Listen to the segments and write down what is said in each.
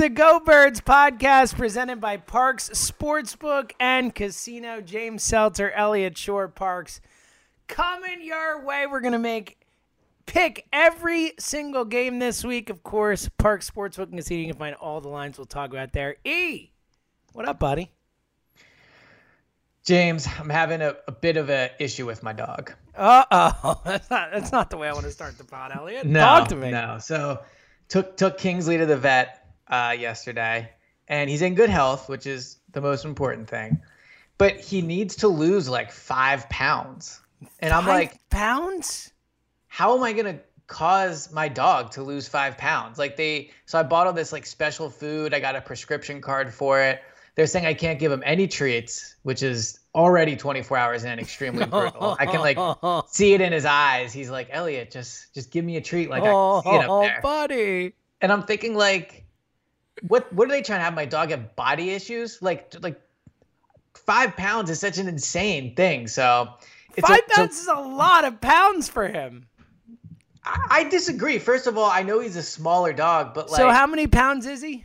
The Go Birds podcast presented by Parx Sportsbook and Casino. James Seltzer, Elliot Shorr-Parks. Coming your way. We're going to make pick every single game this week. Of course, Parx Sportsbook and Casino. You can find all the lines we'll talk about there. E, what up, buddy? James, I'm having a, a bit of an issue with my dog. Uh oh. That's not, that's not the way I want to start the pod, Elliot. No, Talk to me. no. So took took Kingsley to the vet uh, yesterday, and he's in good health, which is the most important thing. But he needs to lose like five pounds, and I'm like, pounds? how am I gonna cause my dog to lose five pounds? Like they, so I bought all this like special food. I got a prescription card for it. They're saying I can't give him any treats, which is already 24 hours in, extremely brutal. I can like see it in his eyes. He's like, Elliot, just just give me a treat. Like I see it Oh, up there. buddy. And I'm thinking like, what what are they trying to have my dog have body issues? Like like five pounds is such an insane thing. So it's Five a, so pounds is a lot of pounds for him. I, I disagree. First of all, I know he's a smaller dog, but like so how many pounds is he?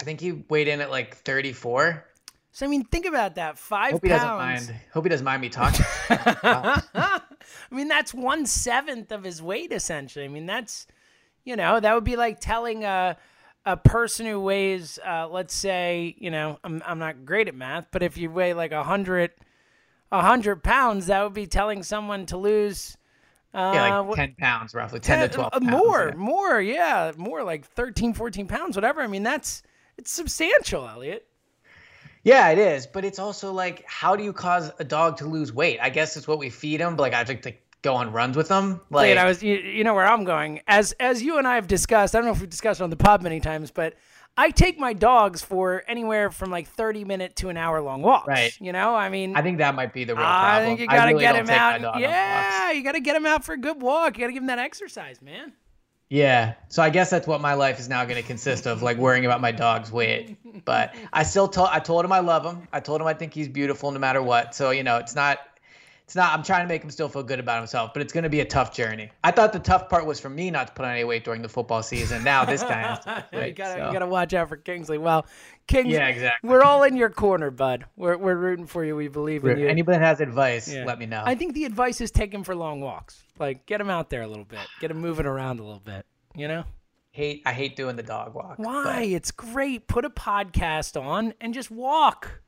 I think he weighed in at like 34. So I mean, think about that. Five Hope he doesn't mind. Hope he doesn't mind me talking. I mean, that's one seventh of his weight, essentially. I mean, that's you know, that would be like telling a a person who weighs, uh, let's say, you know, I'm I'm not great at math, but if you weigh like a hundred a hundred pounds, that would be telling someone to lose. Uh, yeah, like what- 10 pounds, roughly 10 to 12 uh, pounds. more, yeah. more, yeah, more like 13, 14 pounds, whatever. I mean, that's it's substantial, Elliot. Yeah, it is, but it's also like, how do you cause a dog to lose weight? I guess it's what we feed him. But like, I like to go on runs with them. Like, Wait, I was you, you know where I'm going. As as you and I have discussed, I don't know if we've discussed it on the pod many times, but I take my dogs for anywhere from like 30 minute to an hour long walks. Right. You know, I mean, I think that might be the real problem. I think you got to really get him out. Yeah, you got to get him out for a good walk. You got to give him that exercise, man. Yeah. So I guess that's what my life is now going to consist of, like worrying about my dog's weight. But I still told I told him I love him. I told him I think he's beautiful no matter what. So you know, it's not. It's not. I'm trying to make him still feel good about himself, but it's going to be a tough journey. I thought the tough part was for me not to put on any weight during the football season. Now this guy lose you gotta so. you gotta watch out for Kingsley. Well, Kingsley, Yeah, exactly. We're all in your corner, bud. We're we're rooting for you. We believe in you. Anybody that has advice, Yeah. let me know. I think the advice is take him for long walks. Like get him out there a little bit. Get him moving around a little bit. You know hate I hate doing the dog walk. why? but- It's great. Put a podcast on and just walk.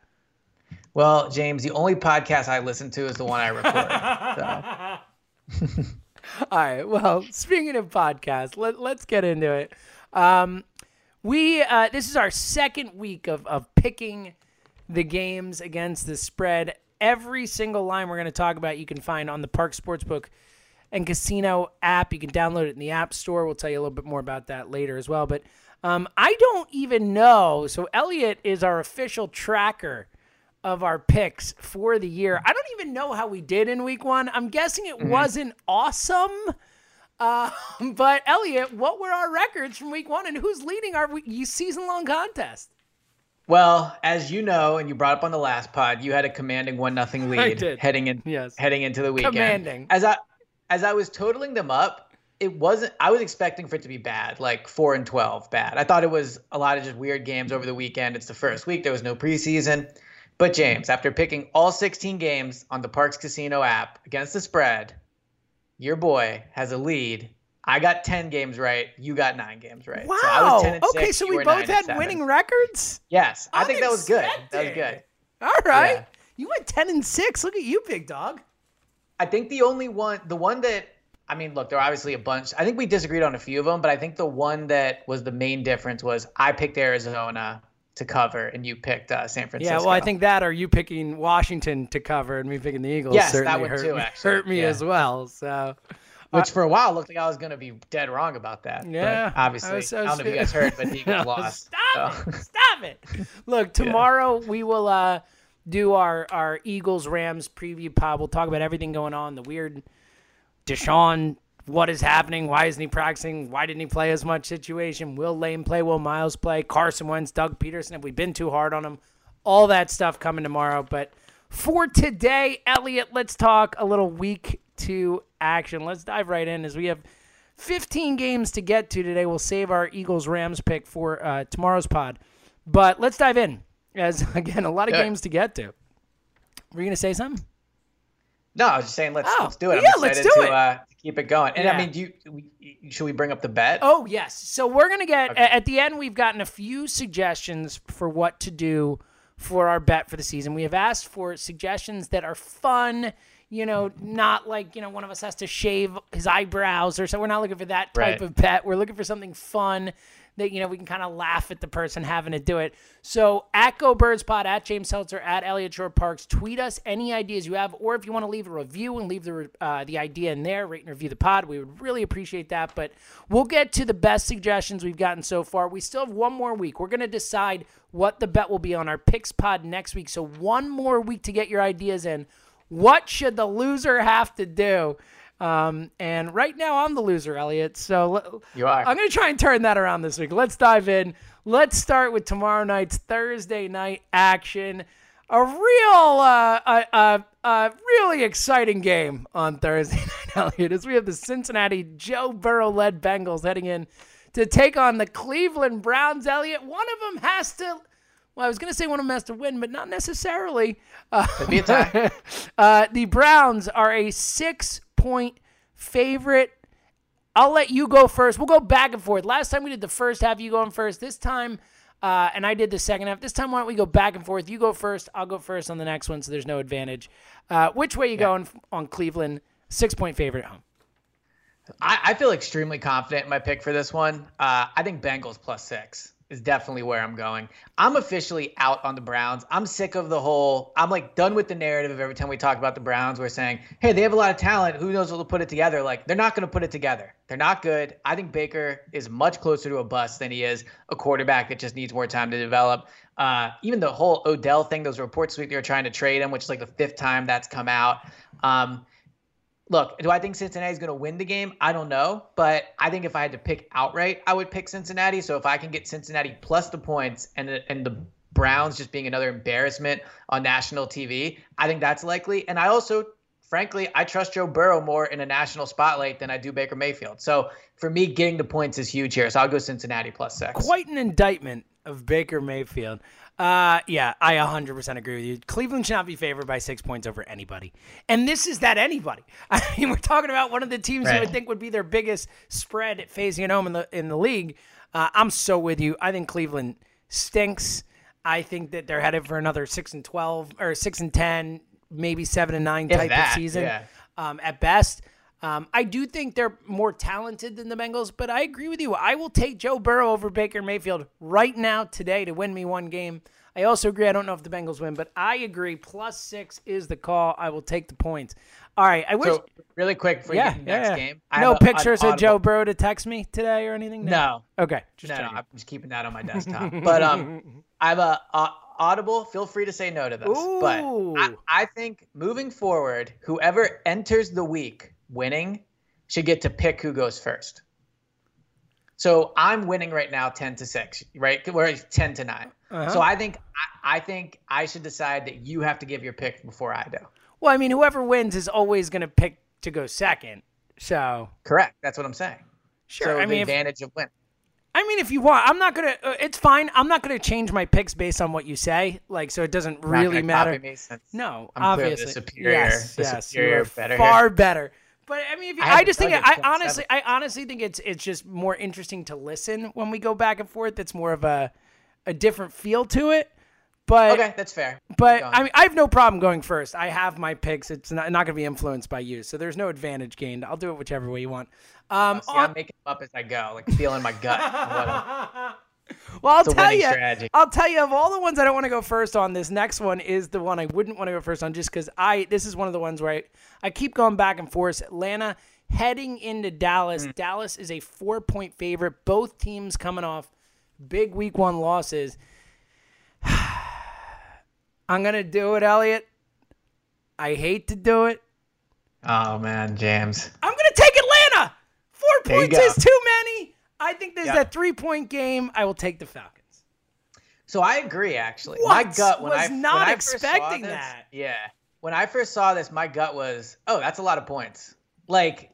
Well, James, the only podcast I listen to is the one I record. so. All right. Well, speaking of podcasts, let, let's get into it. Um, we uh, this is our second week of of picking the games against the spread. Every single line we're going to talk about, you can find on the Park Sportsbook and Casino app. You can download it in the App Store. We'll tell you a little bit more about that later as well. But um, I don't even know. So Elliot is our official tracker of our picks for the year. I don't even know how we did in week one. I'm guessing it mm-hmm. wasn't awesome. Uh, but Elliot, what were our records from week one, and who's leading our season long contest? Well, as you know, and you brought up on the last pod, you had a commanding one nothing lead heading in yes. heading into the weekend. Commanding. As I as I was totaling them up, it wasn't I was expecting for it to be bad, like four and twelve bad. I thought it was a lot of just weird games over the weekend. It's the first week, there was no preseason. But James, after picking all 16 games on the Parx Casino app against the spread, your boy has a lead. I got 10 games right. You got nine games right. Wow. So okay, six, so we both had winning records? Yes. I think that was good. That was good. All right. Yeah. You went 10 and 6. Look at you, big dog. I think the only one, the one that, I mean, look, there are obviously a bunch. I think we disagreed on a few of them, but I think the one that was the main difference was I picked Arizona to cover, and you picked uh, San Francisco. Yeah, well, I think that, or you picking Washington to cover, and me picking the Eagles. Yes, certainly that one hurt too. Me, actually, hurt me yeah. as well. So, which for a while looked like I was going to be dead wrong about that. Yeah, but obviously, I, was, I, was, I, don't know if you guys heard, but the Eagles lost. Stop so. it! Stop it! Look, tomorrow yeah. we will uh, do our our Eagles Rams preview pod. We'll talk about everything going on, the weird DeSean what is happening? Why isn't he practicing? Why didn't he play as much situation? Will Lane play? Will Miles play? Carson Wentz, Doug Pederson, Have we been too hard on him? All that stuff coming tomorrow. But for today, Elliot, let's talk a little week two action. Let's dive right in as we have 15 games to get to today. We'll save our Eagles Rams pick for uh, tomorrow's pod. But let's dive in as, again, a lot of yeah. games to get to. Were you going to say something? No, I was just saying let's oh, let's do it. Yeah, let's do to, it. Uh, keep it going. And yeah. I mean, do you should we bring up the bet? Oh yes. So we're gonna get okay. at the end. We've gotten a few suggestions for what to do for our bet for the season. We have asked for suggestions that are fun. You know, not like you know one of us has to shave his eyebrows or so. We're not looking for that type right. of bet. We're looking for something fun that you know we can kind of laugh at the person having to do it. So at Go Birds Pod, at James Seltzer, at Elliot Shorr-Parks, tweet us any ideas you have, or if you want to leave a review and leave the uh, the idea in there, rate and review the pod. We would really appreciate that. But we'll get to the best suggestions we've gotten so far. We still have one more week. We're gonna decide what the bet will be on our picks pod next week. So one more week to get your ideas in. What should the loser have to do? Um, and right now I'm the loser, Elliot. So you are. I'm going to try and turn that around this week. Let's dive in. Let's start with tomorrow night's Thursday night action. A real, uh, a, a, a really exciting game on Thursday night, Elliot, as we have the Cincinnati Joe Burrow led Bengals heading in to take on the Cleveland Browns. Elliot, one of them has to. Well, I was going to say one of them has to win, but not necessarily. Uh, Could be a tie. uh, the Browns are a six point favorite. I'll let you go first. We'll go back and forth. Last time we did the first half, you going first. This time, uh, and I did the second half. This time, why don't we go back and forth? You go first. I'll go first on the next one, so there's no advantage. Uh, which way you yeah. going on Cleveland? Six point favorite at home. I, I, feel extremely confident in my pick for this one. Uh, I think Bengals plus six is definitely where I'm going. I'm officially out on the Browns. I'm sick of the whole, I'm like done with the narrative of every time we talk about the Browns, we're saying, hey, they have a lot of talent. Who knows what'll put it together? Like, they're not going to put it together. They're not good. I think Baker is much closer to a bust than he is a quarterback that just needs more time to develop. Uh, even the whole Odell thing, those reports week they were trying to trade him, which is like the fifth time that's come out. Um, look, do I think Cincinnati is going to win the game? I don't know, but I think if I had to pick outright, I would pick Cincinnati. So if I can get Cincinnati plus the points and the, and the Browns just being another embarrassment on national TV, I think that's likely. And I also, frankly, I trust Joe Burrow more in a national spotlight than I do Baker Mayfield. So for me, getting the points is huge here. So I'll go Cincinnati plus six. Quite an indictment of Baker Mayfield. Uh, yeah, I 100% agree with you. Cleveland should not be favored by six points over anybody. And this is that anybody. I mean, we're talking about one of the teams right. you would think would be their biggest spread at phasing it home in the, in the league. Uh, I'm so with you. I think Cleveland stinks. I think that they're headed for another 6 and 12 or 6 and 10, maybe 7 and 9 type that, of season yeah. um, at best. Um, I do think they're more talented than the Bengals, but I agree with you. I will take Joe Burrow over Baker Mayfield right now today to win me one game. I also agree. I don't know if the Bengals win, but I agree. Plus six is the call. I will take the points. All right. I wish. So really quick for yeah, the next yeah. game. I no have a- pictures of Joe Burrow to text me today or anything. No, Okay. Just no, no. I'm just keeping that on my desktop. but um, I have a, a audible. Feel free to say no to this. But I, I think moving forward, whoever enters the week winning should get to pick who goes first. So I'm winning right now, ten to six, right? We're ten to 9 Uh-huh. So I think I, I think I should decide that you have to give your pick before I do. Well, I mean, whoever wins is always going to pick to go second. So Correct. That's what I'm saying. sure. So I the mean, if, advantage of win. I mean, if you want, I'm not gonna. Uh, it's fine. I'm not gonna change my picks based on what you say. Like, so it doesn't really matter. copy me since No, I'm obviously, superior- yes, yes, superior better far better. But I mean, if you, I I, just think Nuggets I point honestly, I honestly think it's it's just more interesting to listen when we go back and forth. It's more of a a different feel to it. But Okay, that's fair. but I mean, I have no problem going first. I have my picks. It's not, not going to be influenced by you, so there's no advantage gained. I'll do it whichever way you want. Um, See, on- I'm making them up as I go, like feeling my gut. Well, I'll tell you. strategy. I'll tell you of all the ones I don't want to go first on. This next one is the one I wouldn't want to go first on, just because I. This is one of the ones where I, I keep going back and forth. Atlanta heading into Dallas. Mm. Dallas is a four point favorite. Both teams coming off big week one losses. I'm gonna do it, Elliot. I hate to do it. oh man, James. I'm gonna take Atlanta. Four There points is too many. I think there's Yeah. that three point game. I will take the Falcons. So I agree, actually. My gut when Was I not when I expecting this- that. Yeah, when I first saw this, my gut was, oh, that's a lot of points. Like,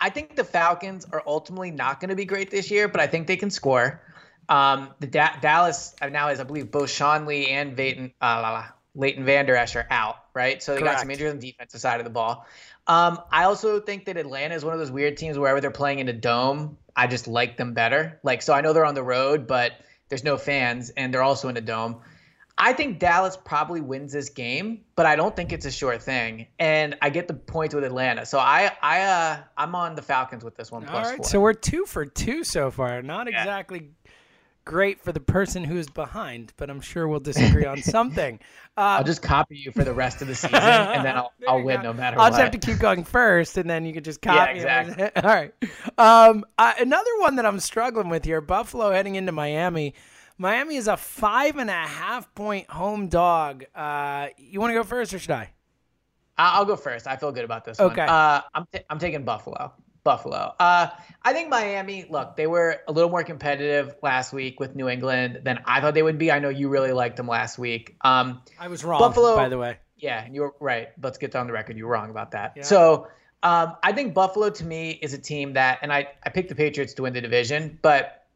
I think the Falcons are ultimately not going to be great this year, but I think they can score. Um, the da- Dallas uh, now is, I believe, both Sean Lee and Leighton, uh, la, la, Leighton Vander Esch are out, right? So they got some Correct. injuries on the defensive side of the ball. Um, I also think that Atlanta is one of those weird teams wherever they're playing in a dome, I just like them better. Like, so I know they're on the road, but there's no fans, and they're also in a dome. I think Dallas probably wins this game, but I don't think it's a sure thing. And I get the points with Atlanta, so I, I, uh, I'm on the Falcons with this one All plus right, four. so we're two for two so far. Not exactly great for the person who's behind, but I'm sure we'll disagree on something. Uh, I'll just copy you for the rest of the season, and then I'll, I'll win go. no matter what. I'll what. just have to keep going first, and then you can just copy. it. exactly. All right. Um, uh, another one that I'm struggling with here: Buffalo heading into Miami. Miami is a five and a half point home dog. Uh, you want to go first, or should I? I- I'll go first. I feel good about this Okay. one. Uh, I'm t- I'm taking Buffalo. Buffalo. Uh, I think Miami. Look, they were a little more competitive last week with New England than I thought they would be. I know you really liked them last week. Um, I was wrong, Buffalo- by the way. yeah, you're right. Let's get on the record. You were wrong about that. Yeah. So um, I think Buffalo to me is a team that, and I, I picked the Patriots to win the division, but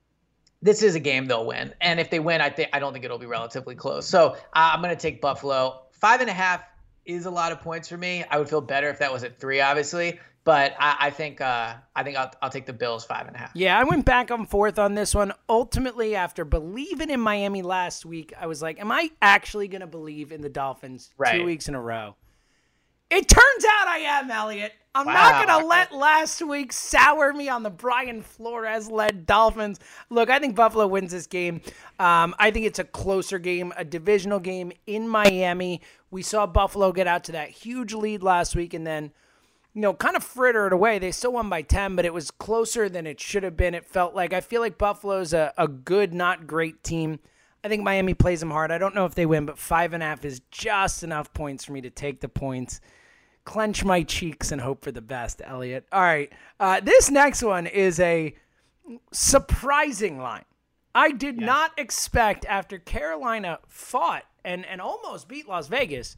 this is a game they'll win. And if they win, I think I don't think it'll be relatively close. So uh, I'm going to take Buffalo. Five and a half is a lot of points for me. I would feel better if that was at three, obviously. But I, I think uh, I think I'll, I'll take the Bills five and a half. Yeah, I went back and forth on this one. Ultimately, after believing in Miami last week, I was like, am I actually going to believe in the Dolphins two weeks in a row? It turns out I am, Elliot. I'm not going to let last week sour me on the Brian Flores led Dolphins. Look, I think Buffalo wins this game. Um, I think it's a closer game, a divisional game in Miami. We saw Buffalo get out to that huge lead last week and then you know, kind of frittered away. They still won by 10, but it was closer than it should have been. It felt like I feel like Buffalo's a, a good, not great team. I think Miami plays them hard. I don't know if they win, but five and a half is just enough points for me to take the points. Clench my cheeks and hope for the best, Elliot. All right. Uh, this next one is a surprising line. I did not expect after Carolina fought and, and almost beat Las Vegas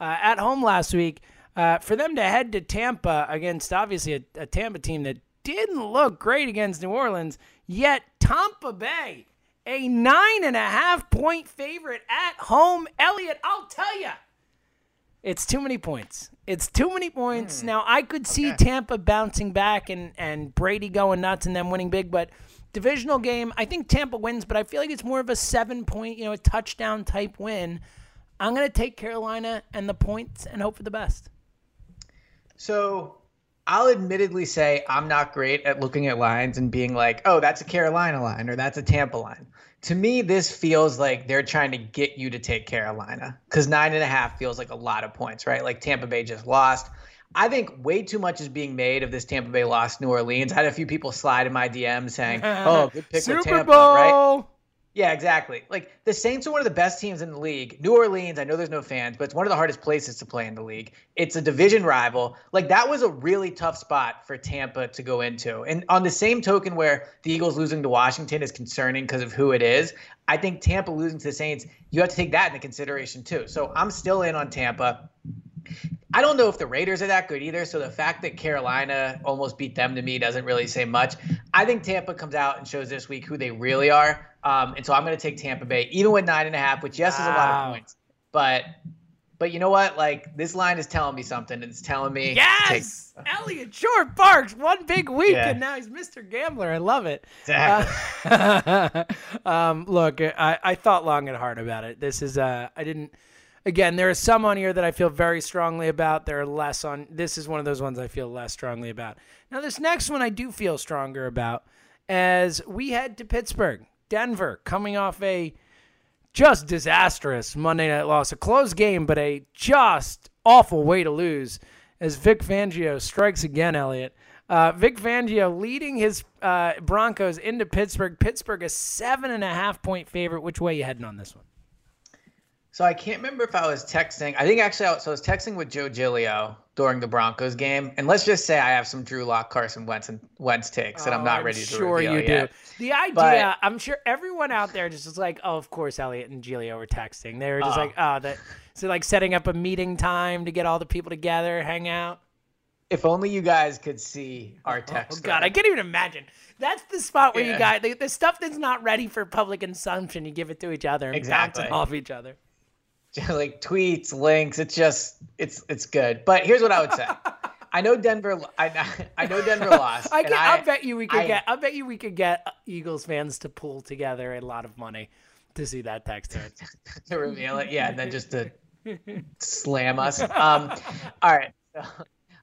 uh, at home last week uh, for them to head to Tampa against obviously a, a Tampa team that didn't look great against New Orleans. Yet Tampa Bay, a nine and a half point favorite at home. Elliot, I'll tell you, it's too many points. It's too many points. Hmm. Now I could see Tampa bouncing back and and Brady going nuts and them winning big, but divisional game, I think Tampa wins, but I feel like it's more of a seven point, you know, a touchdown type win. I'm gonna take Carolina and the points and hope for the best. So I'll admittedly say I'm not great at looking at lines and being like, oh, that's a Carolina line or that's a Tampa line. To me, this feels like they're trying to get you to take Carolina because nine and a half feels like a lot of points, right? Like Tampa Bay just lost. I think way too much is being made of this Tampa Bay loss New Orleans. I had a few people slide in my DM saying, "Oh, good pick Super with Tampa," Bowl. right? Yeah, exactly. Like the Saints are one of the best teams in the league. New Orleans, I know there's no fans, but it's one of the hardest places to play in the league. It's a division rival. Like that was a really tough spot for Tampa to go into. And on the same token where the Eagles losing to Washington is concerning because of who it is, I think Tampa losing to the Saints, you have to take that into consideration too. So I'm still in on Tampa. I don't know if the Raiders are that good either. So the fact that Carolina almost beat them to me doesn't really say much. I think Tampa comes out and shows this week who they really are. Um, and so I'm going to take Tampa Bay, even with nine and a half, which yes is a lot of points, but but you know what? Like this line is telling me something. It's telling me to take- Yes, Elliot Shorr-Parks one big week, Yeah. and now he's Mr. Gambler. I love it. Exactly. Uh, um, look, I, I thought long and hard about it. This is uh, I didn't. Again, there are some on here that I feel very strongly about. There are less on. This is one of those ones I feel less strongly about. Now, this next one I do feel stronger about, as we head to Pittsburgh, Denver, coming off a just disastrous Monday night loss, a close game, but a just awful way to lose. As Vic Fangio strikes again, Elliot. Uh, Vic Fangio leading his uh, Broncos into Pittsburgh. Pittsburgh a seven and a half point favorite. Which way you heading on this one? So I can't remember if I was texting. I think actually, I, so I was texting with Joe Giglio during the Broncos game, and let's just say I have some Drew Lock, Carson Wentz, and Wentz takes that I'm oh, not Oh, ready to reveal. sure reveal you yet. do. The idea, But- I'm sure everyone out there just is like, oh, of course, Elliot and Giglio were texting. They were just Uh-uh. like, oh, that. So like setting up a meeting time to get all the people together, hang out. If only you guys could see our Oh, oh text. God, I can't even imagine. That's the spot where you guys the, the stuff that's not ready for public consumption. You give it to each other and Exactly. bounce it off each other. like tweets, links. It's just it's it's good. But here's what I would say. I know Denver. I I know Denver lost. I can, I, bet you we could I- get. I bet you we could get Eagles fans to pull together a lot of money to see that text to reveal it. Yeah, and then just to slam us. Um, all right. So,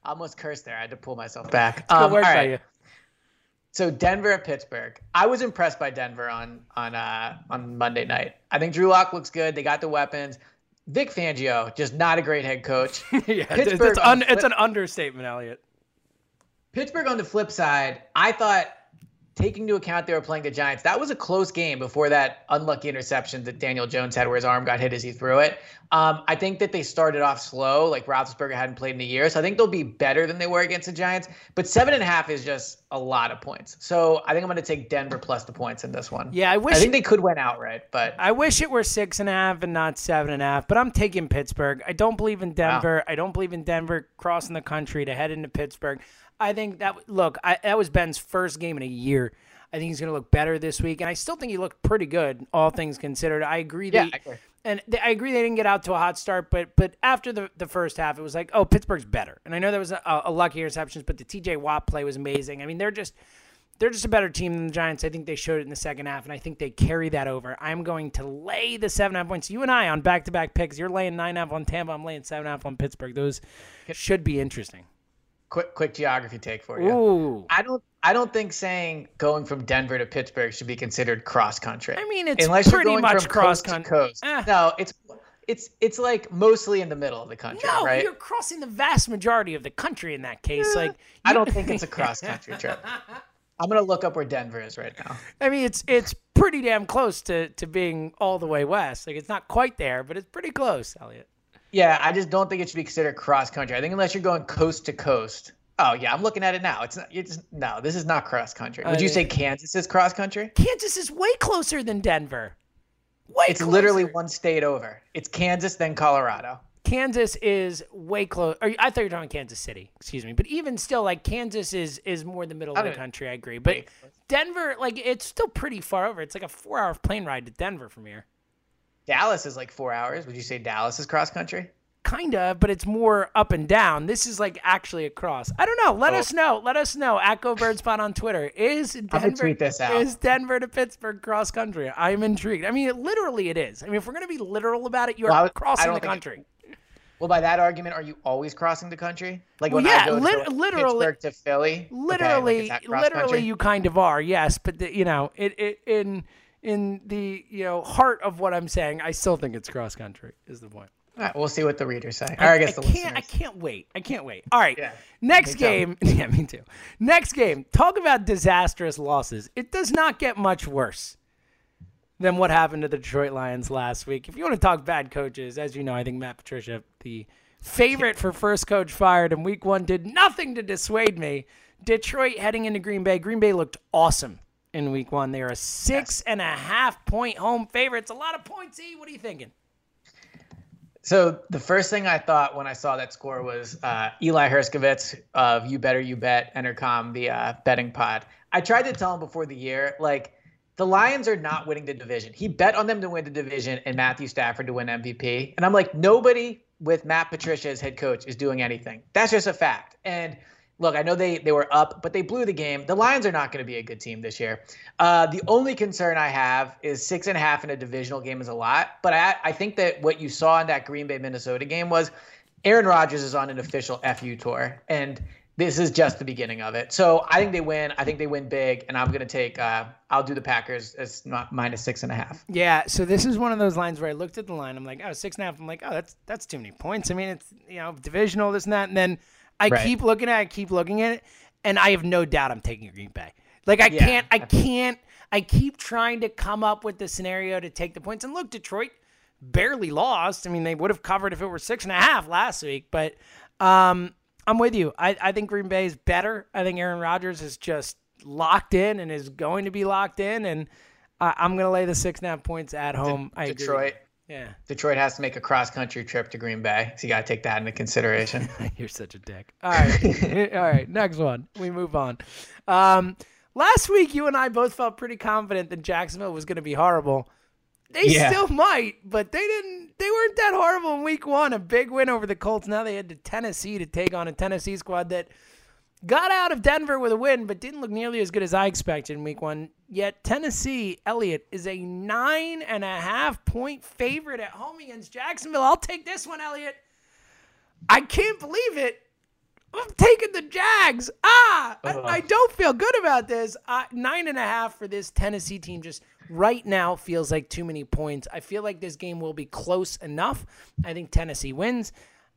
I almost cursed there. I had to pull myself back. Um, all you. So Denver at Pittsburgh. I was impressed by Denver on on uh, on Monday night. I think Drew Lock looks good. They got the weapons. Vic Fangio, just not a great head coach. yeah, it's, Pittsburgh it's, un, the it's an understatement, Elliot. Pittsburgh on the flip side, I thought taking into account they were playing the Giants, that was a close game before that unlucky interception that Daniel Jones had where his arm got hit as he threw it. Um, I think that they started off slow, like Roethlisberger hadn't played in a year. So I think they'll be better than they were against the Giants. But seven and a half is just a lot of points. So I think I'm going to take Denver plus the points in this one. Yeah, I wish. I think they could win outright, but I wish it were six and a half and not seven and a half, but I'm taking Pittsburgh. I don't believe in Denver. I don't believe in Denver crossing the country to head into Pittsburgh. I think that look, I, that was Ben's first game in a year. I think he's going to look better this week, and I still think he looked pretty good, all things considered. I agree. Yeah, that, I and they, I agree they didn't get out to a hot start, but but after the, the first half, it was like, oh, Pittsburgh's better. And I know there was a, a lucky interceptions, but the T.J. Watt play was amazing. I mean, they're just they're just a better team than the Giants. I think they showed it in the second half, and I think they carry that over. I'm going to lay the seven seven and a half points. You and I on back to back picks. You're laying nine half on Tampa. I'm laying seven half on Pittsburgh. Those should be interesting. Quick quick geography take for you. Ooh. I don't I don't think saying going from Denver to Pittsburgh should be considered cross country. I mean, it's Unless pretty you're going much from cross coast country. coast. Eh. No, it's it's it's like mostly in the middle of the country, No, right? you're crossing the vast majority of the country in that case. Like I don't think it's a cross country trip. I'm gonna look up where Denver is right now. I mean, it's it's pretty damn close to to being all the way west. Like it's not quite there, but it's pretty close, Elliot. Yeah, I just don't think it should be considered cross country. I think unless you're going coast to coast. Oh yeah, I'm looking at it now. It's not. It's no. This is not cross country. Would you Uh, say Kansas is cross country? Kansas is way closer than Denver. Way It's literally one state over. It's Kansas, then Colorado. Kansas is way close. Or I thought you were talking Kansas City. Excuse me. But even still, like Kansas is is more the middle of the country. I agree. But Denver, like it's still pretty far over. It's like a four hour plane ride to Denver from here. Dallas is like four hours. Would you say Dallas is cross country? Kinda, but it's more up and down. This is like actually across. I don't know. Let Oh. us know. Let us know. At Go Birds Pod on Twitter. Is Denver tweet this out. is Denver to Pittsburgh cross country? I'm intrigued. I mean, it, literally it is. I mean, if we're gonna be literal about it, you're Well, was- crossing the country. Well, by that argument, are you always crossing the country? Like Well, when yeah, I go lit- to literally- Pittsburgh to Philly, Okay, like, literally is that cross literally country? you kind of are yes but the, you know it, it in in the you know heart of what i'm saying i still think it's cross country is the point. All right, we'll see what the readers say. Or I guess the can't i can't wait. I can't wait. All right Yeah, next too. game. Yeah me too. Next game talk about disastrous losses. It does not get much worse than what happened to the detroit lions last week. If you want to talk bad coaches as you know i think matt patricia the favorite for first coach fired in week one did nothing to dissuade me. Detroit heading into green bay. Green bay looked awesome in week one they are a six and a half point home favorite it's a lot of points e what are you thinking So the first thing I thought when I saw that score was uh, Eli Hershkovich of You Better You Bet Entercom, the uh, betting pod. I tried to tell him before the year, like the Lions are not winning the division. He bet on them to win the division and Matthew Stafford to win MVP. And I'm like, nobody with Matt Patricia as head coach is doing anything. That's just a fact. And look, I know they they were up, but they blew the game. The Lions are not going to be a good team this year. Uh, the only concern I have is six and a half in a divisional game is a lot. But I I think that what you saw in that Green Bay Minnesota game was Aaron Rodgers is on an official FU tour, and this is just the beginning of it. So I think they win. I think they win big, and I'm going to take. Uh, I'll do the Packers as not minus six and a half. Yeah, so this is one of those lines where I looked at the line. I'm like, oh, six and a half. I'm like, oh, that's that's too many points. I mean, it's you know divisional, this and that, and then I Right. keep looking at it, keep looking at it, and I have no doubt I'm taking Green Bay. Like I Yeah. can't, I can't, I keep trying to come up with the scenario to take the points. And look, Detroit barely lost. I mean, they would have covered if it were six and a half last week, but um, I'm with you. I, I think Green Bay is better. I think Aaron Rodgers is just locked in and is going to be locked in, and I, I'm going to lay the six and a half points at home. I agree. Yeah, Detroit has to make a cross country trip to Green Bay, so you got to take that into consideration. you're such a dick. All right, all right. Next one. We move on. Um, last week, you and I both felt pretty confident that Jacksonville was going to be horrible. They Yeah. still might, but they didn't. They weren't that horrible in Week One. A big win over the Colts. Now they head to Tennessee to take on a Tennessee squad that got out of Denver with a win, but didn't look nearly as good as I expected in Week One. Yet Tennessee, Elliott, is a nine and a half point favorite at home against Jacksonville. I'll take this one, Elliott. I can't believe it. I'm taking the Jags. Ah, I, I don't feel good about this. Uh, nine and a half for this Tennessee team just right now feels like too many points. I feel like this game will be close enough. I think Tennessee wins.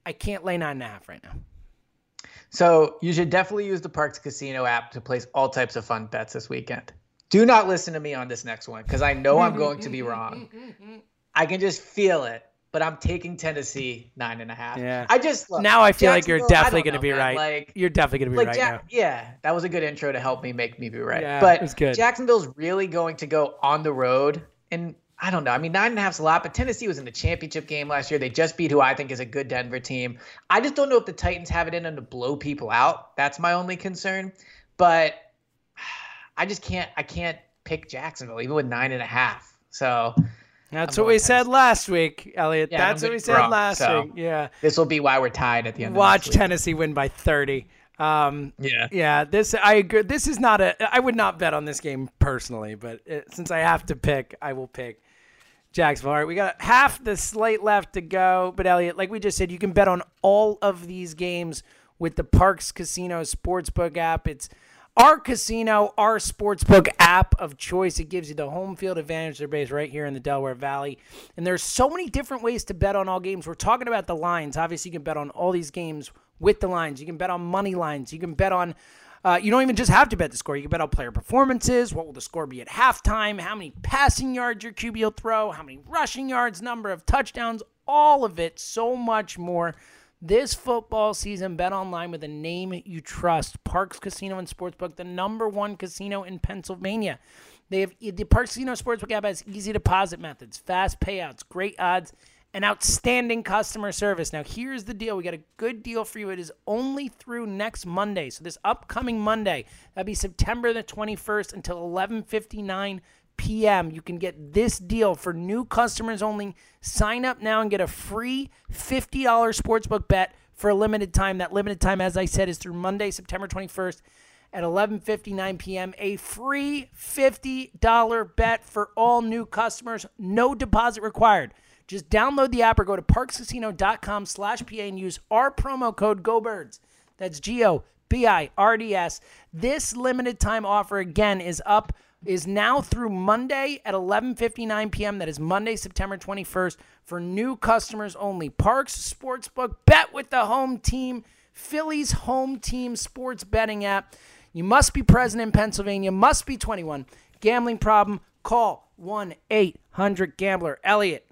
I can't lay nine and a half right now. So you should definitely use the Parx Casino app to place all types of fun bets this weekend. Do not listen to me on this next one because I know I'm going to be wrong. I can just feel it, but I'm taking Tennessee nine and a half. Yeah. I just look, now I feel like you're definitely going to be man. right. Like you're definitely going to be like right now. yeah, that was a good intro to help me make me be right. Yeah, but it was good. Jacksonville's really going to go on the road, and I don't know. I mean, nine and a half's a lot, but Tennessee was in the championship game last year. They just beat who I think is a good Denver team. I just don't know if the Titans have it in them to blow people out. That's my only concern. But I just can't. I can't pick Jacksonville even with nine and a half. So That's I'm what we going said last week, Elliot. Yeah, That's what we said last so. week. Yeah. this will be why we're tied at the end. Watch of next week. Tennessee win by 30. Um, Yeah. Yeah, this I agree. This is not a. I would not bet on this game personally, but it, since I have to pick, I will pick Right, we got half the slate left to go. But Elliot, like we just said, you can bet on all of these games with the Parx Casino Sportsbook app. It's our casino, our sportsbook app of choice. It gives you the home field advantage. They're based right here in the Delaware Valley. And there's so many different ways to bet on all games. We're talking about the lines. Obviously, you can bet on all these games with the lines. You can bet on money lines. You can bet on uh, you don't even just have to bet the score. You can bet on player performances. What will the score be at halftime? How many passing yards your QB will throw? How many rushing yards? Number of touchdowns? All of it. So much more. This football season, bet online with a name you trust. Parx Casino and Sportsbook, the number one casino in Pennsylvania. They have the Parx Casino Sportsbook app has easy deposit methods, fast payouts, great odds, and outstanding customer service. Now, here's the deal: we got a good deal for you. It is only through next Monday, so this upcoming Monday, that'd be September the 21st until 11:59 p.m. You can get this deal for new customers only. Sign up now and get a free $50 sportsbook bet for a limited time. That limited time, as I said, is through Monday, September 21st at 11:59 p.m. A free $50 bet for all new customers, no deposit required. Just download the app or go to parxcasino.com slash PA and use our promo code GoBirds. That's G O B I R D S. This limited time offer again is up is now through Monday at 11:59 p.m. That is Monday, September 21st for new customers only. Parx Sportsbook bet with the home team, Philly's home team sports betting app. You must be present in Pennsylvania, must be 21. Gambling problem? Call 1-800-GAMBLER. Elliot,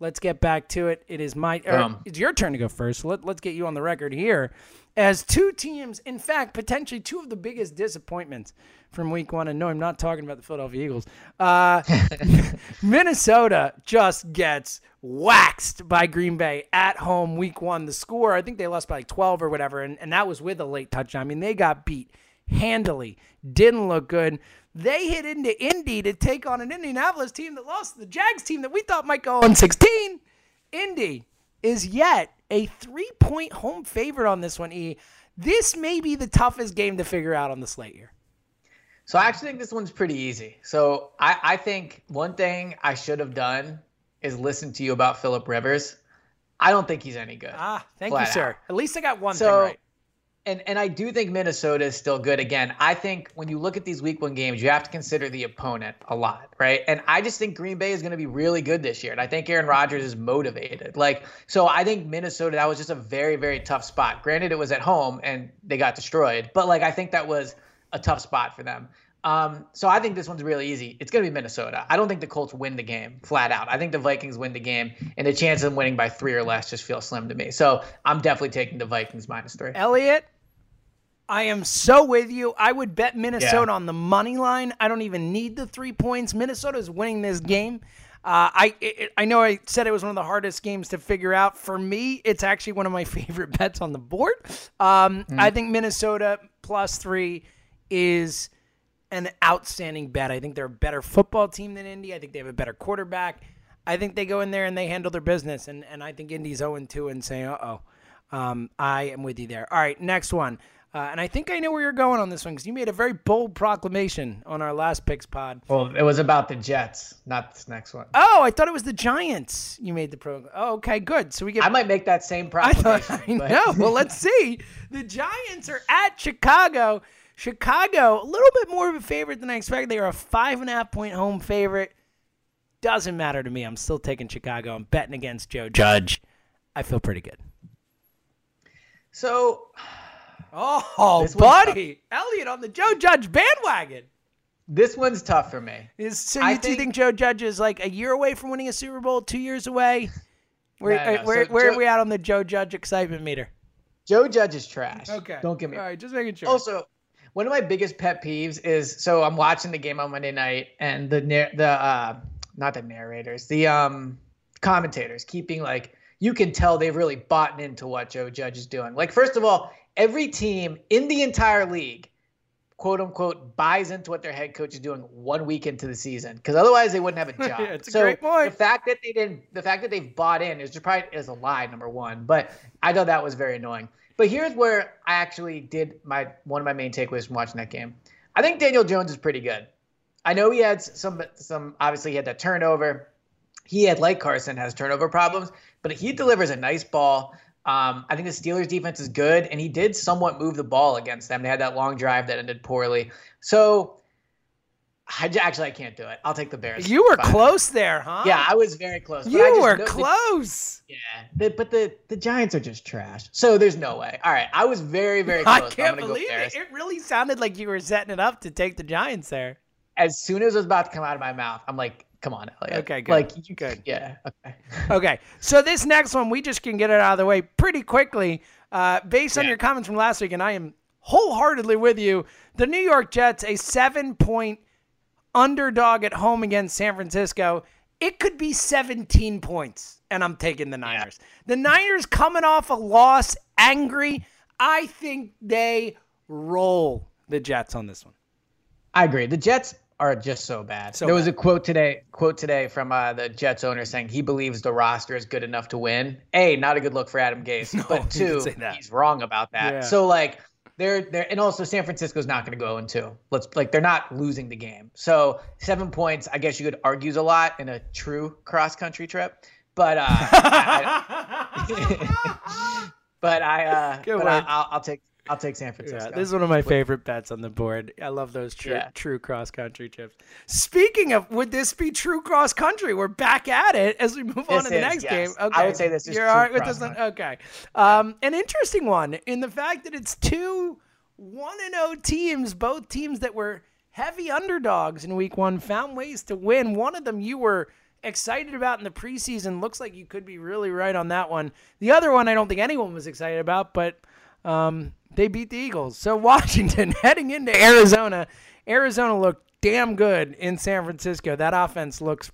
let's get back to it. It is my er, Um. it's your turn to go first. Let, let's get you on the record here. As two teams, in fact, potentially two of the biggest disappointments from week one, and no, I'm not talking about the Philadelphia Eagles. Uh, Minnesota just gets waxed by Green Bay at home week one. The score, I think they lost by like 12 or whatever, and, and that was with a late touchdown. I mean, they got beat handily, didn't look good. They hit into Indy to take on an Indianapolis team that lost to the Jags team that we thought might go on 16. Indy is yet a three point home favorite on this one, E. This may be the toughest game to figure out on the slate here. So I actually think this one's pretty easy. So I, I think one thing I should have done is listen to you about Philip Rivers. I don't think he's any good. Ah, thank you, sir. out. At least I got one So, thing right. And and I do think Minnesota is still good. Again, I think when you look at these week one games, you have to consider the opponent a lot, right? And I just think Green Bay is going to be really good this year. And I think Aaron Rodgers is motivated. Like, so I think Minnesota, that was just a very, very tough spot. Granted, it was at home and they got destroyed, but like I think that was a tough spot for them. Um, so I think this one's really easy. It's going to be Minnesota. I don't think the Colts win the game flat out. I think the Vikings win the game, and the chance of them winning by three or less just feels slim to me. So I'm definitely taking the Vikings minus three. Elliot, I am so with you. I would bet Minnesota Yeah. on the money line. I don't even need the three points. Minnesota is winning this game. Uh, I it, I know I said it was one of the hardest games to figure out. For me, it's actually one of my favorite bets on the board. Um, I think Minnesota plus three is an outstanding bet. I think they're a better football team than Indy. I think they have a better quarterback. I think they go in there and they handle their business. And, and I think Indy's 0 2 and say, uh oh. Um, I am with you there. All right, next one. Uh, and I think I know where you're going on this one because you made a very bold proclamation on our last picks pod. Well, it was about the Jets, not this next one. Oh, I thought it was the Giants. You made the program. Oh, okay, good. So we get. I might make that same I thought proclamation. I know. Well, let's see. The Giants are at Chicago. Chicago, a little bit more of a favorite than I expected. They are a five and a half point home favorite. Doesn't matter to me. I'm still taking Chicago. I'm betting against Joe Judge. I feel pretty good. So Oh, This buddy, Elliot on the Joe Judge bandwagon. this one's tough for me. Is so you, do you think- think Joe Judge is like a year away from winning a Super Bowl? Two years away? Where No, no, uh, where, so where are we at on the Joe Judge excitement meter? Joe Judge is trash. Okay, Don't get me. All right, just making sure. Also, one of my biggest pet peeves is so I'm watching the game on Monday night and the the uh not the narrators, the um commentators keeping like you can tell they've really bought into what Joe Judge is doing. Like first of all, every team in the entire league quote unquote buys into what their head coach is doing one week into the season because otherwise they wouldn't have a job. Yeah, it's a so great point. the fact that they didn't, the fact that they've bought in is just probably is a lie. Number one, but I thought that was very annoying. But here's where I actually did my one of my main takeaways from watching that game. I think Daniel Jones is pretty good. I know he had some some obviously he had that turnover. He had like Carson has turnover problems, but he delivers a nice ball. Um, I think the Steelers defense is good, and he did somewhat move the ball against them. They had that long drive that ended poorly. So I, actually I can't do it. I'll take the Bears. you were Fine. close there, huh? Yeah, I was very close. you were know- the- close. yeah, the, but the the Giants are just trash. So there's no way. All right, I was very very close. I can't believe it. It really sounded like you were setting it up to take the Giants there. As soon as it was about to come out of my mouth, I'm like, "Come on, Elliot." Okay, good. Like, you, Good. Yeah. Okay. Okay, so this next one, we just can get it out of the way pretty quickly. Uh, based on your comments from last week, and I am wholeheartedly with you, the New York Jets, a seven point underdog at home against San Francisco. It could be 17 points, and I'm taking the Niners. The Niners coming off a loss, angry. I think they roll the Jets on this one. I agree. The Jets are just so bad. So there was bad. a quote today, quote today from uh, the Jets owner saying he believes the roster is good enough to win. A, not a good look for Adam Gase, No, but two, he's wrong about that. Yeah. So like they're they're and also San Francisco's not going to go in two. Let's like they're not losing the game. So seven points, I guess you could argue is a lot in a true cross country trip. But uh, I, but I, uh, Good but. I, will I'll take I'll take San Francisco. Yeah, this is one of my favorite bets on the board. I love those true Yeah. true cross country chips. Speaking of, would this be true cross country? We're back at it as we move on This to the next yes. game. I would say this is You're true all right with this one. Okay, um, an interesting one in the fact that it's two one and zero teams, both teams that were heavy underdogs in week one, found ways to win. One of them you were excited about in the preseason. Looks like you could be really right on that one. The other one I don't think anyone was excited about, but um, they beat the Eagles. So Washington heading into Arizona. Arizona looked damn good in San Francisco. That offense looks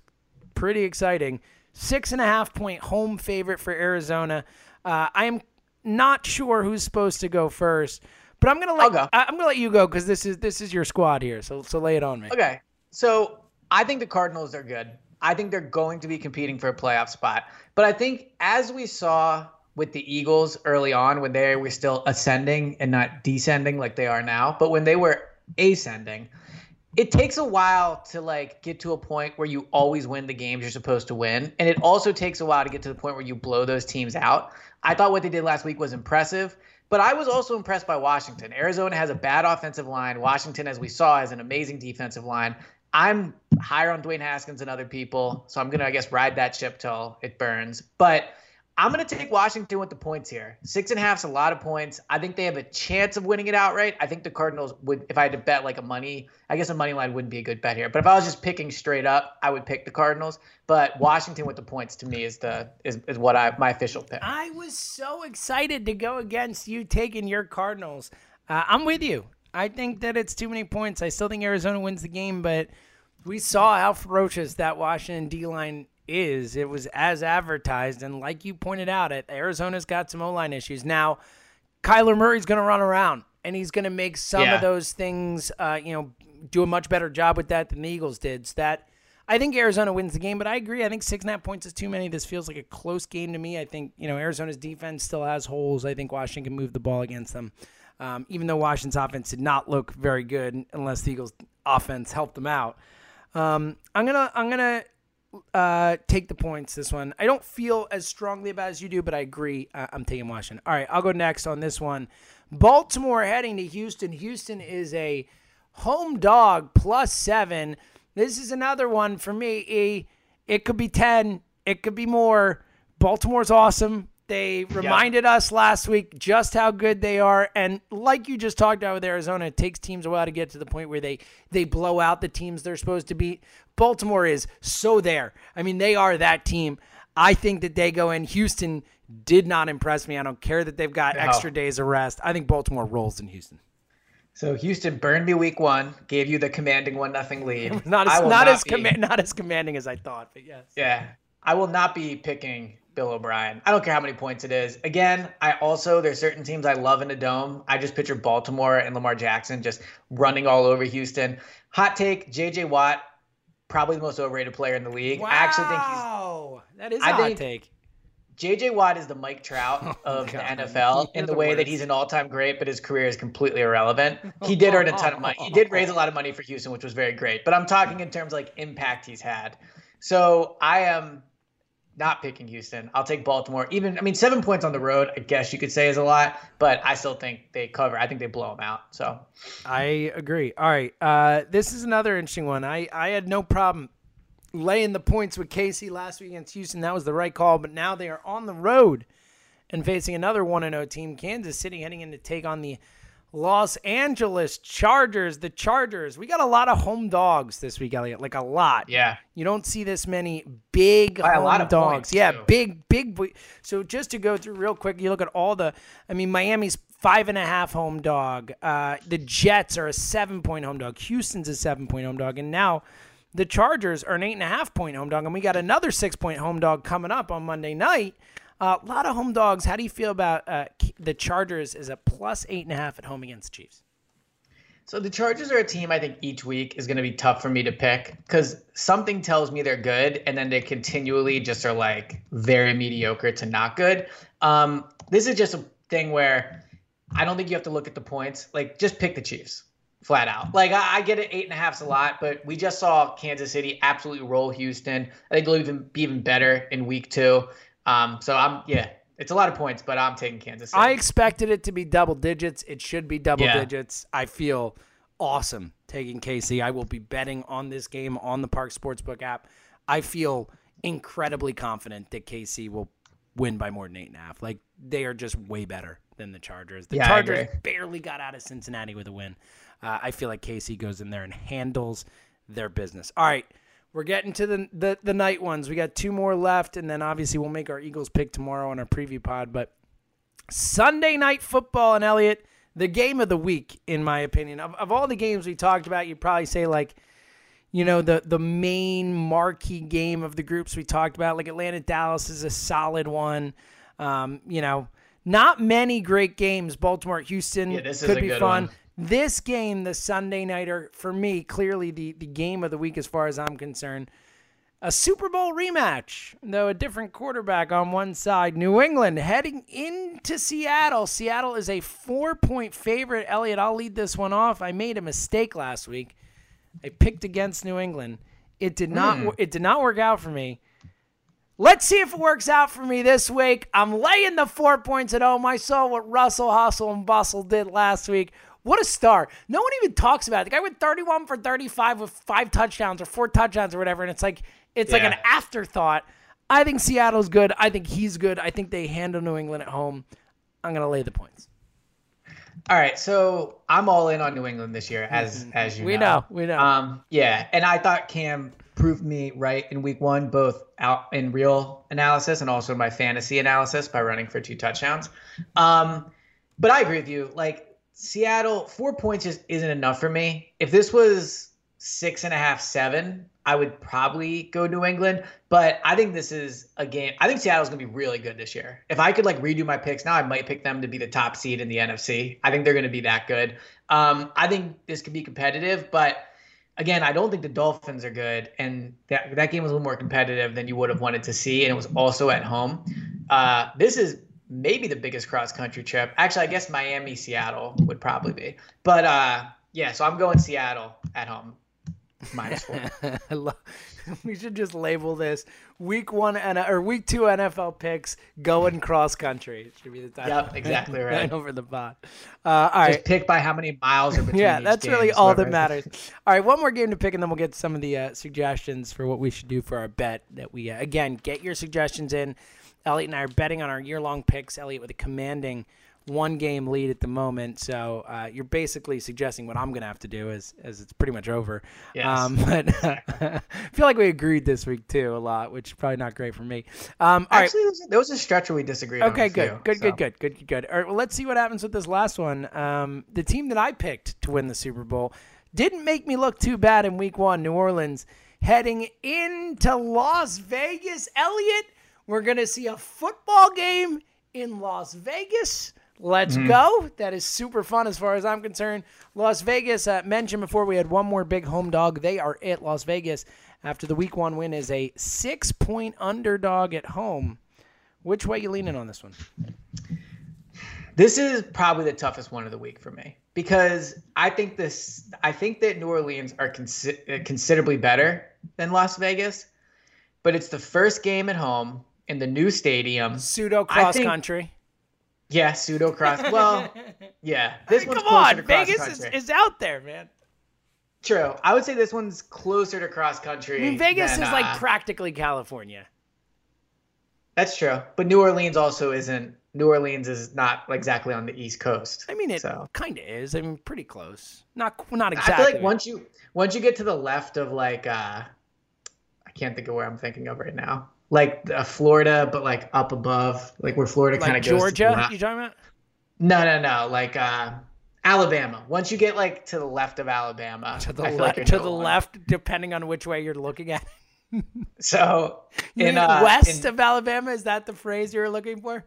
pretty exciting. Six and a half point home favorite for Arizona. Uh, I am not sure who's supposed to go first, but I'm gonna let go. I- I'm gonna let you go because this is this is your squad here. So so lay it on me. Okay. So I think the Cardinals are good. I think they're going to be competing for a playoff spot. But I think as we saw with the Eagles early on when they were still ascending and not descending like they are now, but when they were ascending, it takes a while to like get to a point where you always win the games you're supposed to win. And it also takes a while to get to the point where you blow those teams out. I thought what they did last week was impressive. But I was also impressed by Washington. Arizona has a bad offensive line. Washington, as we saw, has an amazing defensive line. I'm higher on Dwayne Haskins than other people, so I'm gonna, I guess, ride that ship till it burns. But I'm gonna take Washington with the points here. Six and a half's a lot of points. I think they have a chance of winning it outright. I think the Cardinals would, if I had to bet like a money, I guess a money line wouldn't be a good bet here. But if I was just picking straight up, I would pick the Cardinals. But Washington with the points to me is the is, is what I my official pick. I was so excited to go against you taking your Cardinals. Uh, I'm with you. I think that it's too many points. I still think Arizona wins the game, but we saw how ferocious that Washington D line is. It was as advertised, and like you pointed out, it Arizona's got some O line issues now. Kyler Murray's going to run around, and he's going to make some Yeah. of those things, uh, you know, do a much better job with that than the Eagles did. So that I think Arizona wins the game, but I agree. I think six and a half points is too many. This feels like a close game to me. I think you know Arizona's defense still has holes. I think Washington can move the ball against them, um, even though Washington's offense did not look very good unless the Eagles' offense helped them out. Um, I'm gonna I'm gonna uh, take the points this one. I don't feel as strongly about as you do, but I agree. Uh, I'm taking Washington. All right, I'll go next on this one. Baltimore heading to Houston. Houston is a home dog plus seven. This is another one for me. It could be 10, it could be more. Baltimore's awesome. They reminded us last week just how good they are. And like you just talked about with Arizona, it takes teams a while to get to the point where they, they blow out the teams they're supposed to beat. Baltimore is so there. I mean, they are that team. I think that they go in. Houston did not impress me. I don't care that they've got No. extra days of rest. I think Baltimore rolls in Houston. So Houston burned me week one, gave you the commanding one nothing lead. Not as will not, as be- command not as commanding as I thought, but yes. Yeah. I will not be picking Bill O'Brien. I don't care how many points it is. Again, I also there's certain teams I love in a dome. I just picture Baltimore and Lamar Jackson just running all over Houston. Hot take, JJ Watt, probably the most overrated player in the league. I actually think he's Wow, that is a I hot take. JJ Watt is the Mike Trout oh of the Oh, God. NFL in the the way that he's an all-time great, but his career is completely irrelevant. He did earn a ton of money. He did raise a lot of money for Houston, which was very great. But I'm talking in terms like impact he's had. So I am not picking Houston. I'll take Baltimore. Even I mean, seven points on the road, I guess you could say is a lot, but I still think they cover. I think they blow them out. So I agree. All right, uh, this is another interesting one. I I had no problem laying the points with Casey last week against Houston. That was the right call. But now they are on the road and facing another one and zero team, Kansas City, heading in to take on the Los Angeles Chargers. The Chargers. We got a lot of home dogs this week, Elliot. Like a lot. yeah, You don't see this many big By a lot of dogs. points, yeah, too. big, big. So just to go through real quick, you look at all the. I mean, Miami's five and a half home dog. Uh, the Jets are a seven point home dog. Houston's a seven point home dog, and now the Chargers are an eight and a half point home dog, and we got another six point home dog coming up on Monday night. Uh, a lot of home dogs. How do you feel about uh, the Chargers as a plus eight and a half at home against the Chiefs? So the Chargers are a team I think each week is going to be tough for me to pick because something tells me they're good, and then they continually just are like very mediocre to not good. Um, this is just a thing where I don't think you have to look at the points. Like, just pick the Chiefs. flat out. Like I, I get it, eight and a half's a lot, but we just saw Kansas City absolutely roll Houston. I think they'll even be even better in week two. Um, so I'm yeah, it's a lot of points, but I'm taking Kansas City. I expected it to be double digits. It should be double Yeah. digits. I feel awesome taking KC. I will be betting on this game on the Parx Sportsbook app. I feel incredibly confident that KC will win by more than eight and a half. Like they are just way better than the Chargers. The Yeah, Chargers barely got out of Cincinnati with a win. Uh, I feel like KC goes in there and handles their business. All right. We're getting to the, the the night ones. We got two more left, and then obviously we'll make our Eagles pick tomorrow on our preview pod. But Sunday night football and Elliot, the game of the week, in my opinion. Of, of all the games we talked about, you'd probably say like, you know, the the main marquee game of the groups we talked about, like Atlanta Dallas is a solid one. Um, you know, not many great games. Baltimore Houston Yeah, could be fun. one. This game, the Sunday nighter, for me, clearly the the game of the week as far as I'm concerned a Super Bowl rematch, though a different quarterback on one side. New England heading into Seattle. Seattle is a four point favorite. Elliot, I'll lead this one off. I made a mistake last week. I picked against New England. It did not. Hmm. It did not work out for me. Let's see if it works out for me this week. I'm laying the four points at home. I saw what Russell Hustle and Bustle did last week. What a star. No one even talks about it. The guy went 31 for 35 with five touchdowns or four touchdowns or whatever. And it's like it's like an afterthought. I think Seattle's good. I think he's good. I think they handle New England at home. I'm gonna lay the points. All right, so I'm all in on New England this year, as as you We know. know, we know. Um, yeah, and I thought Cam proved me right in Week One, both out in real analysis and also my fantasy analysis by running for two touchdowns. Um, but I agree with you. Like Seattle, four points just isn't enough for me. If this was six and a half, seven, I would probably go New England. But I think this is a game. I think Seattle's gonna be really good this year. If I could like redo my picks now, I might pick them to be the top seed in the NFC. I think they're gonna be that good. Um, I think this could be competitive, but again, I don't think the Dolphins are good, and that that game was a little more competitive than you would have wanted to see, and it was also at home. Uh, this is maybe the biggest cross country trip. Actually, I guess Miami, Seattle would probably be, but uh, yeah. So I'm going Seattle at home, minus four. We should just label this week one and or week two NFL picks going cross country. It should be the title. Yep, exactly right. over the bot. Uh, all right. Just pick by how many miles are between. Yeah, that's really all that matters. All right, one more game to pick, and then we'll get some of the uh, suggestions for what we should do for our bet. That we uh, again get your suggestions in. Elliot and I are betting on our year-long picks. Elliot with a commanding one-game lead at the moment, so uh, you're basically suggesting what I'm going to have to do, as as it's pretty much over. Yes, Um, but I feel like we agreed this week too a lot, which is probably not great for me. Um, all right. Actually, there was, there was a stretch where we disagreed. on Okay, good, few, good, so. good, good, good, good, good. All right, well, let's see what happens with this last one. Um, the team that I picked to win the Super Bowl didn't make me look too bad in Week One. New Orleans heading into Las Vegas. Elliot, we're gonna see a football game in Las Vegas. Let's go. That is super fun as far as I'm concerned. Las Vegas, uh, mentioned before, we had one more big home dog. They are it. Las Vegas after the week one win is a six point underdog at home. Which way you leaning on this one? This is probably the toughest one of the week for me because I think this. I think that New Orleans are consi- uh, considerably better than Las Vegas, but it's the first game at home in the new stadium. Pseudo cross think, country. Yeah, pseudo cross. Well, yeah, this one's Come closer on, to cross Vegas is, is out there, man. True. I would say this one's closer to cross country. I mean, Vegas than, is like uh, practically California. that's true, but New Orleans also isn't. New Orleans is not exactly on the East Coast. I mean, it So. kind of is. I mean, pretty close. Not not exactly. I feel like once you once you get to the left of like uh I can't think of where I'm thinking of right now. Like uh, Florida, but like up above, like where Florida kind of goes. Georgia, To the left. you talking about? No, no, no. Like uh Alabama. Once you get like to the left of Alabama, To the left, like to no the left, depending on which way you're looking at. So in uh, west in, of Alabama, is that the phrase you were looking for?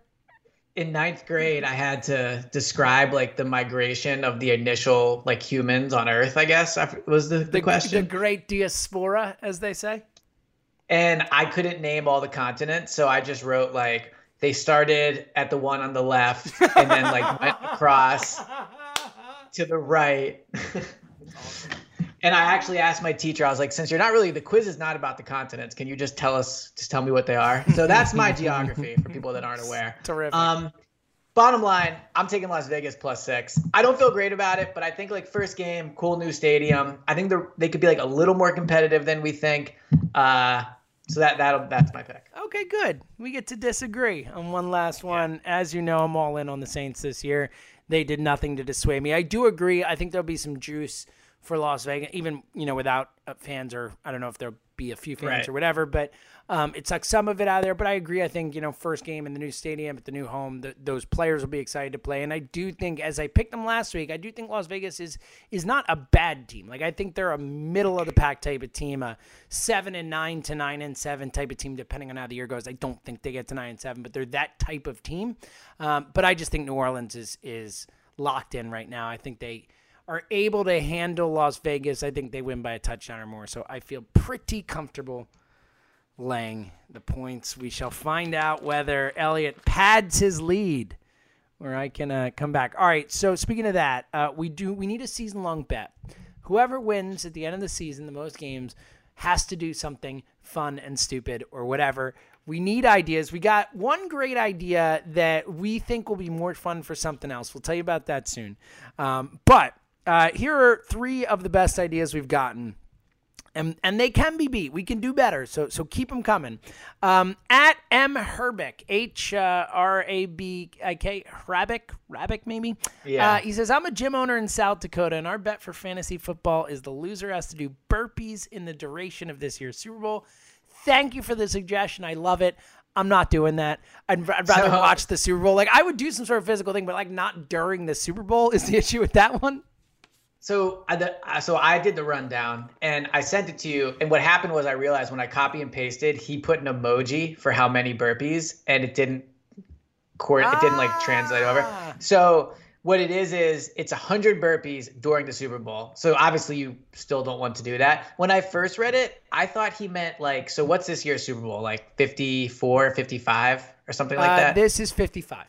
in ninth grade, I had to describe like the migration of the initial like humans on Earth. I guess was the, the, The, question. the great diaspora, as they say. And I couldn't name all the continents, so I just wrote like they started at the one on the left and then like went across to the right. And I actually asked my teacher, I was like, since you're not really, the quiz is not about the continents. Can you just tell us, just tell me what they are? So that's my geography for people that aren't aware. Terrific. Um, bottom line, I'm taking Las Vegas plus six. I don't feel great about it, but I think like first game, cool new stadium. I think they could be like a little more competitive than we think. Uh, so that that'll that's my pick. Okay, good. We get to disagree on one last one. As you know, I'm all in on the Saints this year. They did nothing to dissuade me. I do agree. I think there'll be some juice for Las Vegas, even you know without uh, fans or I don't know if there'll be a few fans Right. or whatever. But um, it sucks some of it out of there. But I agree. I think you know first game in the new stadium at the new home, th those players will be excited to play. And I do think, as I picked them last week, I do think Las Vegas is is not a bad team. Like I think they're a middle of the pack type of team, a seven and nine to nine and seven type of team, depending on how the year goes. I don't think they get to nine and seven, but they're that type of team. Um, but I just think New Orleans is is locked in right now. I think they are able to handle Las Vegas. I think they win by a touchdown or more. So I feel pretty comfortable laying the points. We shall find out whether Elliott pads his lead or I can uh, come back. All right. So speaking of that, uh, we do we need a season long bet. Whoever wins at the end of the season, the most games, has to do something fun and stupid or whatever. We need ideas. We got one great idea that we think will be more fun for something else. We'll tell you about that soon. Um, but uh, here are three of the best ideas we've gotten and and they can be beat. We can do better. So so keep them coming. Um, at M Herbick H R A B I K uh, R A B I K Rabick Rabick maybe. Yeah. Uh, he says I'm a gym owner in South Dakota, and our bet for fantasy football is the loser has to do burpees in the duration of this year's Super Bowl. Thank you for the suggestion. I love it. I'm not doing that. I'd, I'd rather So- watch the Super Bowl. Like I would do some sort of physical thing, but like not during the Super Bowl is the issue with that one. So I, the, uh, so I did the rundown and I sent it to you. And what happened was I realized when I copy and pasted, he put an emoji for how many burpees, and it didn't, court, it didn't like translate over. Ah. So what it is is it's 100 burpees during the Super Bowl. So obviously you still don't want to do that. When I first read it, I thought he meant like, so what's this year's Super Bowl? Like 54, 55 or something like Uh, that? this is 55.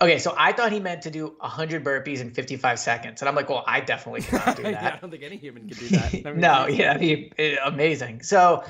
Okay, so I thought he meant to do 100 burpees in 55 seconds. And I'm like, well, I definitely cannot do that. yeah, I don't think any human can do that. No, yeah, I mean, it- amazing. So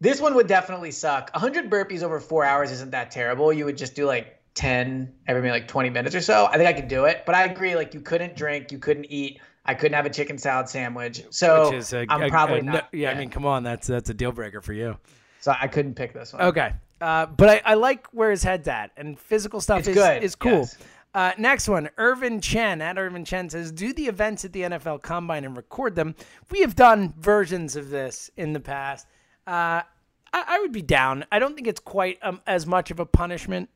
this one would definitely suck. 100 burpees over four hours isn't that terrible. You would just do like 10 every like 20 minutes or so. I think I could do it. But I agree, like you couldn't drink, you couldn't eat. I couldn't have a chicken salad sandwich. So Which is a, I'm a- probably a- no- not. yeah, I mean, come on, that's that's a deal breaker for you. so I couldn't pick this one. Okay, uh, but I, I like where his head's at, and physical stuff It's is good, is cool. yes. Uh, next one, Irvin Chen at Irvin Chen says, "Do the events at the NFL Combine and record them." We have done versions of this in the past. Uh, I, I would be down. I don't think it's quite um, as much of a punishment.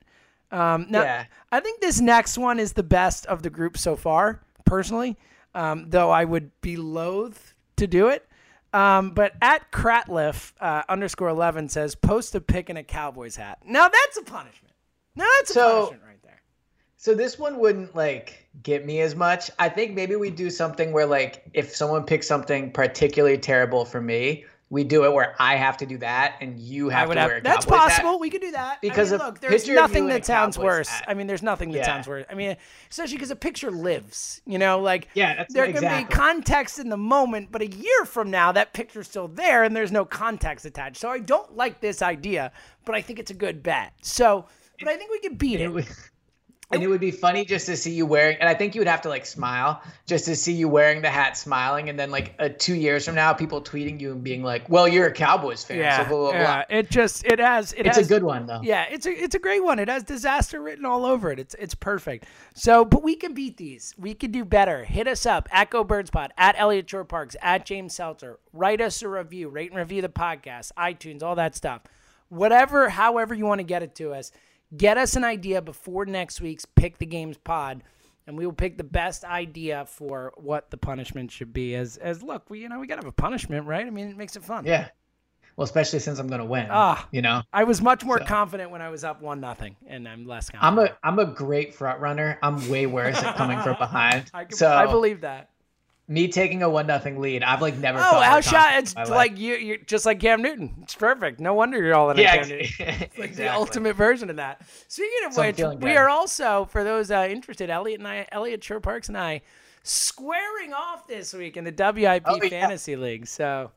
Um, now, Yeah. I think this next one is the best of the group so far, personally. Um, though I would be loath to do it. Um, but at Kratliff uh, underscore eleven says, "Post a pic in a Cowboys hat." Now that's a punishment. Now that's a So- punishment right there. So this one wouldn't like get me as much. I think maybe we do something where like if someone picks something particularly terrible for me, we do it where I have to do that and you have to have. wear a That's Cowboys hat. possible. We could do that. Because I mean, look, there's picture of you nothing that sounds worse. hat. I mean, there's nothing that Yeah. sounds worse. I mean, especially because a picture lives. You know, like Yeah, there can exactly. be context in the moment, but a year from now, that picture's still there, and there's no context attached. So I don't like this idea, but I think it's a good bet. So, but I think we can beat It it. And it would be funny just to see you wearing, and I think you would have to like smile just to see you wearing the hat, smiling, and then like uh, two years from now, people tweeting you and being like, "Well, you're a Cowboys fan." Yeah, so blah, blah, blah. yeah. It just it has it It's has a good one though. Yeah, it's a it's a great one. It has disaster written all over it. It's it's perfect. So, but we can beat these. We can do better. Hit us up at Go Birds Pod, at Elliot Shorr-Parks, at James Seltzer. Write us a review, rate and review the podcast, iTunes, all that stuff. Whatever, however you want to get it to us. Get us an idea before next week's Pick the Games pod, and we will pick the best idea for what the punishment should be. As as look, we you know we gotta have a punishment, right? I mean, it makes it fun. Yeah. Well, especially since I'm gonna win. Ah. you know. I was much more confident when I was up one nothing, and I'm less I'm a I'm a great front runner. I'm way worse at coming from behind. I, can, so I believe that. Me taking a one nothing lead, I've like never. Oh, felt how shot! It's in my life. like you, you're just like Cam Newton. It's perfect. No wonder you're all in yeah, Cam Newton. It's like the ultimate version of that. Speaking of So which, we good. are also for those uh, interested. Elliot and I, Elliot Shorr-Parks and I, squaring off this week in the WIP Oh, yeah. Fantasy League. So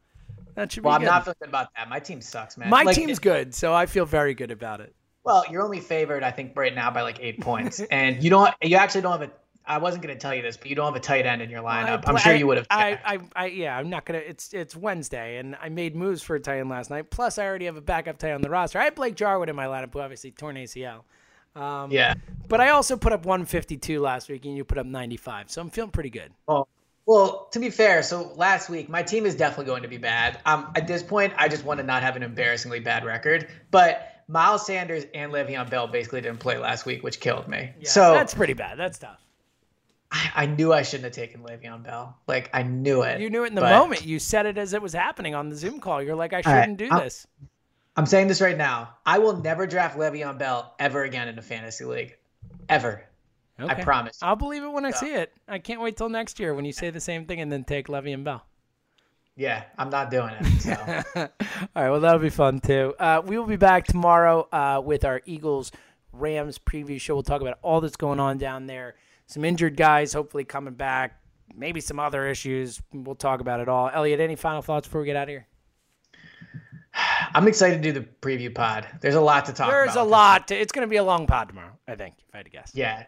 that should be Well, I'm good. not feeling good about that. My team sucks, man. My Like, team's good, so I feel very good about it. Well, you're only favored, I think, right now by like eight points, and you don't. You actually don't have a. I wasn't going to tell you this, but you don't have a tight end in your lineup. I'm sure you would have. I, I, I, yeah, I'm not gonna. It's it's Wednesday, and I made moves for a tight end last night. Plus, I already have a backup tight end on the roster. I had Blake Jarwin in my lineup, who obviously torn ACL. Um, yeah. But I also put up 152 last week, and you put up 95, so I'm feeling pretty good. Well, well, to be fair, so last week my team is definitely going to be bad. Um, at this point, I just want to not have an embarrassingly bad record. But Miles Sanders and Le'Veon Bell basically didn't play last week, which killed me. Yeah, so that's pretty bad. That's tough. I, I knew I shouldn't have taken Le'Veon Bell. Like I knew it. You knew it in the but moment. You said it as it was happening on the Zoom call. You're like, I shouldn't do I'm- this. I'm saying this right now. I will never draft Le'Veon Bell ever again in a fantasy league, ever. Okay. promise. I'll believe it when I see it. I can't wait till next year when you say the same thing and then take Le'Veon Bell. Yeah, I'm not doing it. So. All right, well, that'll be fun too. Uh, we will be back tomorrow uh, with our Eagles Rams preview show. We'll talk about all that's going on down there. Some injured guys hopefully coming back, maybe some other issues. We'll talk about it all. Elliot, any final thoughts before we get out of here? I'm excited to do the preview pod. There's a lot to talk There's about. a lot. To, it's going to be a long pod tomorrow, I think, if I had to guess. Yeah,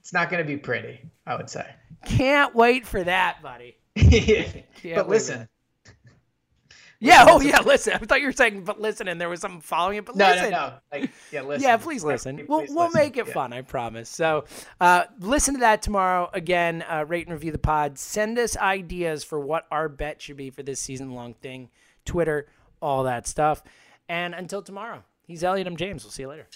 it's not going to be pretty. I would say. Can't wait for that, buddy. but wait listen, Yeah, oh, yeah, listen. I thought you were saying, but listen, and there was something following it, but no, listen. no, no. Like, yeah, listen. Yeah, please listen. We'll, Please we'll listen. make it Yeah. fun, I promise. So, uh, listen to that tomorrow. Again, uh, rate and review the pod. Send us ideas for what our bet should be for this season long thing. Twitter, all that stuff. And until tomorrow, he's Elliot. I'm James. We'll see you later.